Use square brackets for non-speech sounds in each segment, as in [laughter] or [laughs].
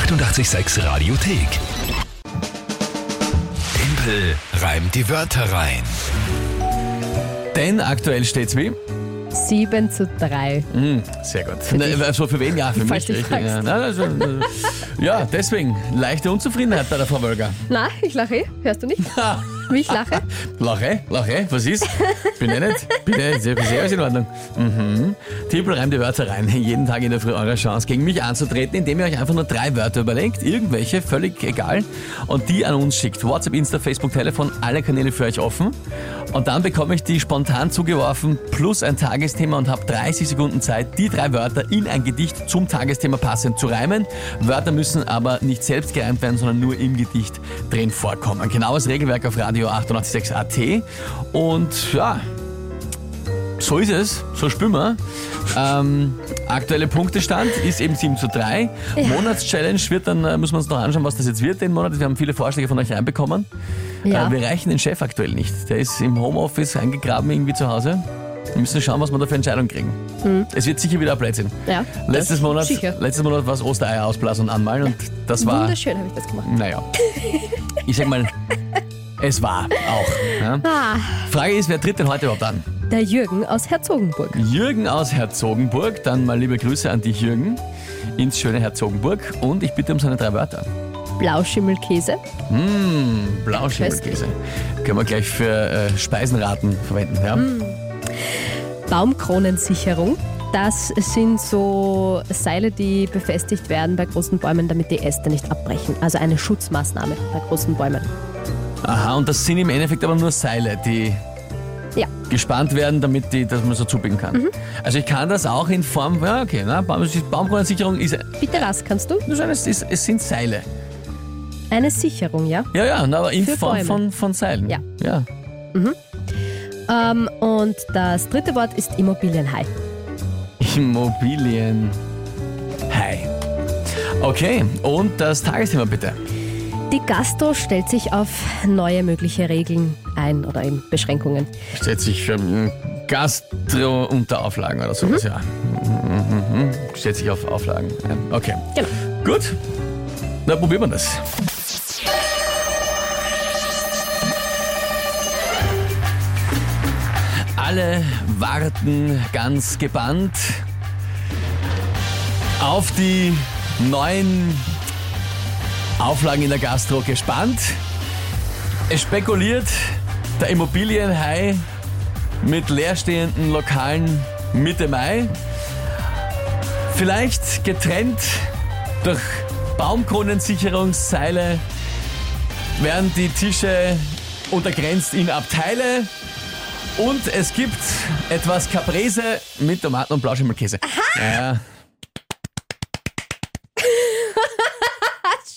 886 Radiothek. Tempel reimt die Wörter rein. Denn aktuell steht's wie? 7 zu 3. Hm, sehr gut. Ne, also für wen? Ja, für Falls mich. du richtig, ja. Nein, also, äh, ja, deswegen. Leichte Unzufriedenheit bei der Frau Wölger. [laughs] Na, ich lache. eh. Hörst du nicht? [laughs] Wie ich lache? [laughs] Lache, lache, was ist? Bin ich nicht? Bin ich nicht? Sehr, sehr alles in Ordnung. Mhm. Tippel reimt die Wörter rein. Jeden Tag in der Früh eure Chance, gegen mich anzutreten, indem ihr euch einfach nur drei Wörter überlegt. Irgendwelche, völlig egal. Und die an uns schickt. WhatsApp, Insta, Facebook, Telefon, alle Kanäle für euch offen. Und dann bekomme ich die spontan zugeworfen plus ein Tagesthema und habe 30 Sekunden Zeit, die drei Wörter in ein Gedicht zum Tagesthema passend zu reimen. Wörter müssen aber nicht selbst gereimt werden, sondern nur im Gedicht drin vorkommen. Ein genaues Regelwerk auf Radio 886 AT. Und ja, so ist es, so spüren wir. Ähm, aktuelle Punktestand ist eben 7 zu 3. Monatschallenge wird dann, äh, muss man uns noch anschauen, was das jetzt wird den Monat. Wir haben viele Vorschläge von euch reinbekommen. Ja. Äh, wir reichen den Chef aktuell nicht. Der ist im Homeoffice eingegraben irgendwie zu Hause. Wir müssen schauen, was wir da für Entscheidungen kriegen. Es wird sicher wieder ein Blödsinn. Ja. Letztes Monat, Sicher. letztes Monat war es Ostereier ausblasen und anmalen und das war, Wunderschön habe ich das gemacht. naja, ich sag mal, [laughs] es war auch. Ja. Ah, Frage ist, wer tritt denn heute überhaupt an? der Jürgen aus Herzogenburg. Jürgen aus Herzogenburg, dann mal liebe Grüße an dich, Jürgen, ins schöne Herzogenburg und ich bitte um seine drei Wörter. Blauschimmelkäse. Mmh, Blauschimmelkäse. Können wir gleich für äh, Speisenraten verwenden, ja? Baumkronensicherung. Das sind so Seile, die befestigt werden bei großen Bäumen, damit die Äste nicht abbrechen. Also eine Schutzmaßnahme bei großen Bäumen. Aha, und das sind im Endeffekt aber nur Seile, die Ja, gespannt werden, damit die, dass man so zubiegen kann. Also ich kann das auch in Form, ja okay, na, Baum, Baumkronensicherung ist, bitte was kannst du? das ist, ist, es sind Seile. Eine Sicherung, ja. Ja, ja, na, aber in Für Form Bäume. von, von Seilen. Ja. ja. Ähm, und das dritte Wort ist Immobilienhai. Immobilien. Hi. Okay, und das Tagesthema bitte. Die Gastro stellt sich auf neue mögliche Regeln ein oder eben Beschränkungen. Stellt sich für ähm, Gastro unter Auflagen oder sowas, ja. Mhm, mhm. Stellt sich auf Auflagen ein. Okay. Genau. Gut. Na, probieren wir das. Alle warten ganz gebannt auf die neuen Auflagen in der Gastro gespannt. Es spekuliert der Immobilienhai mit leerstehenden Lokalen Mitte Mai. Vielleicht getrennt durch Baumkronensicherungsseile werden die Tische untergrenzt in Abteile und es gibt etwas Caprese mit Tomaten und Blauschimmelkäse. Ja,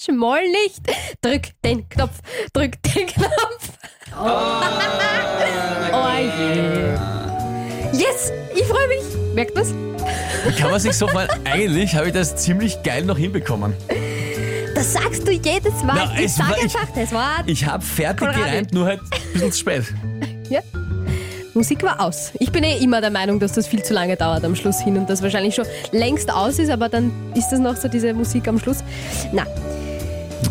Schmoll nicht. Drück den Knopf. Drück den Knopf. Oh, je. Yes, ich freue mich. Merkt das? wie kann man sich so freuen? Eigentlich habe ich das ziemlich geil noch hinbekommen. Das sagst du jedes Mal. Na, ich sage war- einfach das Wort. Ich habe fertig Kohlrabi. gereimt, nur halt ein bisschen zu spät. [laughs] Ja. Musik war aus. Ich bin eh immer der Meinung, dass das viel zu lange dauert am Schluss hin und das wahrscheinlich schon längst aus ist, aber dann ist das noch so diese Musik am Schluss. Na,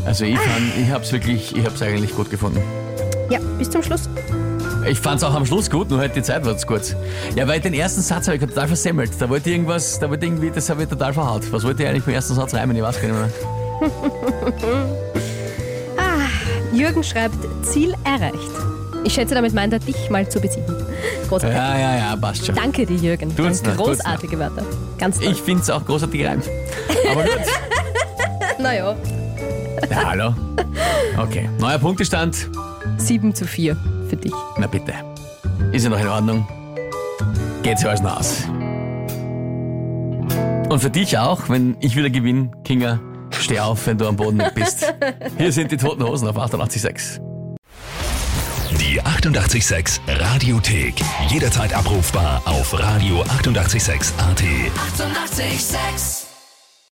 Also ich, fand, ich habe es wirklich, ich habe es eigentlich gut gefunden. ja, bis zum Schluss. Ich fand es auch am Schluss gut, nur halt die Zeit war zu kurz. Ja, weil den ersten Satz habe ich total versemmelt. Da wollte irgendwas, da wollte irgendwie, das habe ich total verhaut. Was wollte ich eigentlich beim ersten Satz reimen? Ich weiß gar nicht mehr. [laughs] Jürgen schreibt, Ziel erreicht. Ich schätze, damit meint er dich mal zu besiegen. Großartig. Ja, ja, ja, passt schon. Danke dir, Jürgen. Tut's Ganz noch, tut's großartige Wörter. Ganz toll. Ich finde es auch großartig gereimt. Aber gut. [laughs] Naja, Ja, hallo. Okay, neuer Punktestand. 7 zu 4 für dich. Na bitte. Ist ja noch in Ordnung. Geht's ja alles noch aus. Und für dich auch, wenn ich wieder gewinne, Kinga, steh auf, wenn du am Boden bist. Hier sind die Toten Hosen auf 88.6. Die 886 Radiothek. Jederzeit abrufbar auf radio886.at. 886! 886